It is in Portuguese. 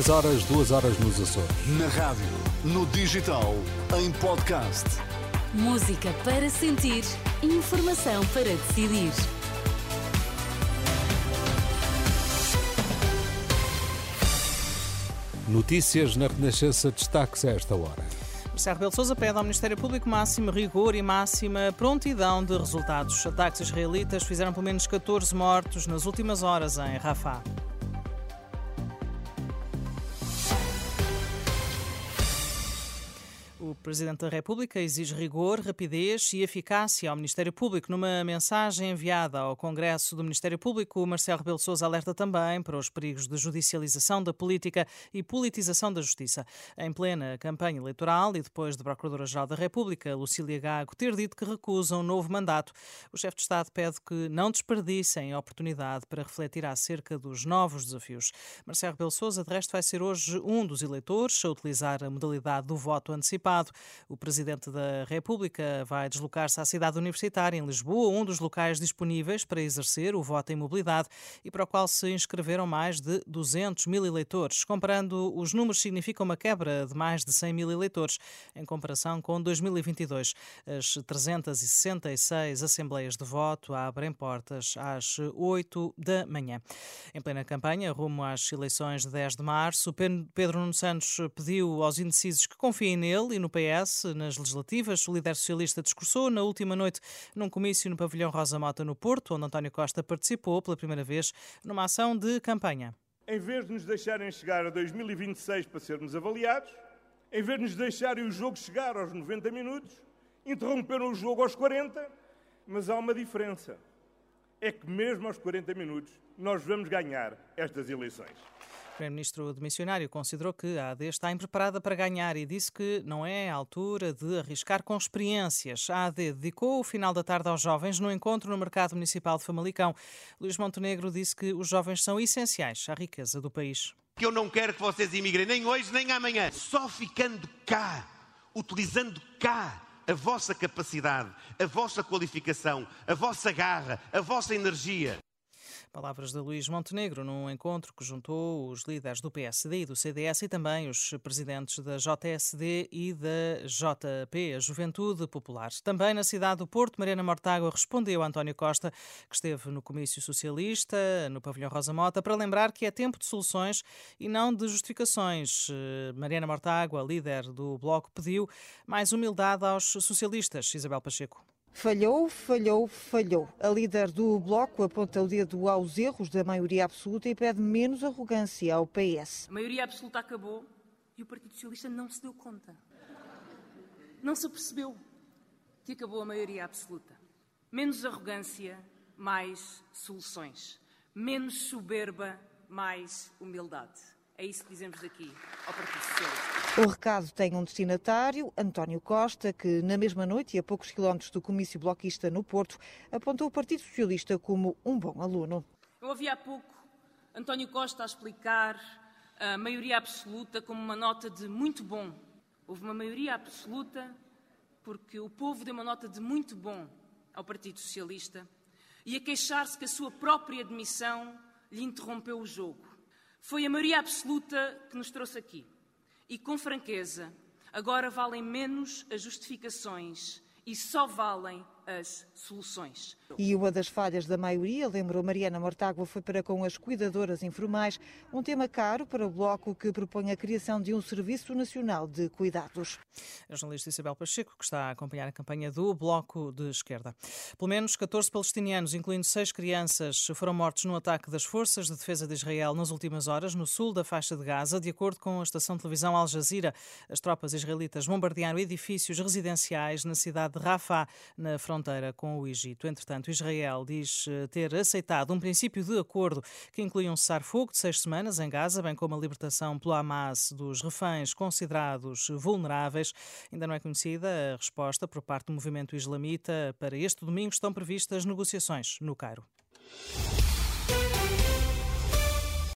3 horas, 2 horas nos Açores. Na rádio, no digital, em podcast. Música para sentir, informação para decidir. Notícias na Renascença destaques a esta hora. Marcelo Rebelo Sousa pede ao Ministério Público máximo rigor e máxima prontidão de resultados. Ataques israelitas fizeram pelo menos 14 mortos nas últimas horas em Rafah. O Presidente da República exige rigor, rapidez e eficácia ao Ministério Público. Numa mensagem enviada ao Congresso do Ministério Público, Marcelo Rebelo Sousa alerta também para os perigos de judicialização da política e politização da justiça. Em plena campanha eleitoral e depois de Procuradora-Geral da República, Lucília Gago, ter dito que recusa um novo mandato, o chefe de Estado pede que não desperdicem a oportunidade para refletir acerca dos novos desafios. Marcelo Rebelo Sousa, de resto, vai ser hoje um dos eleitores a utilizar a modalidade do voto antecipado o Presidente da República vai deslocar-se à cidade universitária, em Lisboa, um dos locais disponíveis para exercer o voto em mobilidade e para o qual se inscreveram mais de 200 mil eleitores. Comparando, os números significam uma quebra de mais de 100 mil eleitores em comparação com 2022. As 366 assembleias de voto abrem portas às 8 da manhã. Em plena campanha, rumo às eleições de 10 de março, Pedro Nuno Santos pediu aos indecisos que confiem nele e no PS, nas legislativas, o líder socialista discursou na última noite num comício no pavilhão Rosa Mota, no Porto, onde António Costa participou pela primeira vez numa ação de campanha. Em vez de nos deixarem chegar a 2026 para sermos avaliados, em vez de nos deixarem o jogo chegar aos 90 minutos, interromperam o jogo aos 40, mas há uma diferença. É que mesmo aos 40 minutos nós vamos ganhar estas eleições. Primeiro-Ministro demissionário considerou que a AD está impreparada para ganhar e disse que não é a altura de arriscar com experiências. A AD dedicou o final da tarde aos jovens no encontro no Mercado Municipal de Famalicão. Luís Montenegro disse que os jovens são essenciais à riqueza do país. Eu não quero que vocês imigrem nem hoje nem amanhã. Só ficando cá, utilizando cá a vossa capacidade, a vossa qualificação, a vossa garra, a vossa energia. Palavras de Luís Montenegro num encontro que juntou os líderes do PSD e do CDS e também os presidentes da JSD e da JP, a Juventude Popular. Também na cidade do Porto, Mariana Mortágua respondeu a António Costa, que esteve no Comício Socialista, no Pavilhão Rosa Mota, para lembrar que é tempo de soluções e não de justificações. Mariana Mortágua, líder do Bloco, pediu mais humildade aos socialistas. Isabel Pacheco. Falhou, falhou, falhou. A líder do Bloco aponta o dedo aos erros da maioria absoluta e pede menos arrogância ao PS. A maioria absoluta acabou e o Partido Socialista não se deu conta. Não se apercebeu que acabou a maioria absoluta. Menos arrogância, mais soluções. Menos soberba, mais humildade. É isso que dizemos daqui ao Partido Socialista. O recado tem um destinatário, António Costa, que na mesma noite e a poucos quilómetros do comício bloquista no Porto, apontou o Partido Socialista como um bom aluno. Eu ouvi há pouco António Costa a explicar a maioria absoluta como uma nota de muito bom. Houve uma maioria absoluta porque o povo deu uma nota de muito bom ao Partido Socialista e a queixar-se que a sua própria admissão lhe interrompeu o jogo. Foi a maioria absoluta que nos trouxe aqui. E com franqueza, agora valem menos as justificações e só valem as soluções. E uma das falhas da maioria, lembrou Mariana Mortágua, foi para com as cuidadoras informais, um tema caro para o Bloco que propõe a criação de um Serviço Nacional de Cuidados. A jornalista Isabel Pacheco, que está a acompanhar a campanha do Bloco de Esquerda. Pelo menos 14 palestinianos, incluindo seis crianças, foram mortos no ataque das Forças de Defesa de Israel nas últimas horas, no sul da faixa de Gaza, de acordo com a estação de televisão Al Jazeera. As tropas israelitas bombardearam edifícios residenciais na cidade de Rafah, na fronteira com o Egito. Entretanto, Israel diz eh, ter aceitado um princípio de acordo que inclui um cessar-fogo de seis semanas em Gaza, bem como a libertação pelo Hamas dos reféns considerados vulneráveis. Ainda não é conhecida a resposta por parte do movimento islamita. Para este domingo estão previstas negociações no Cairo.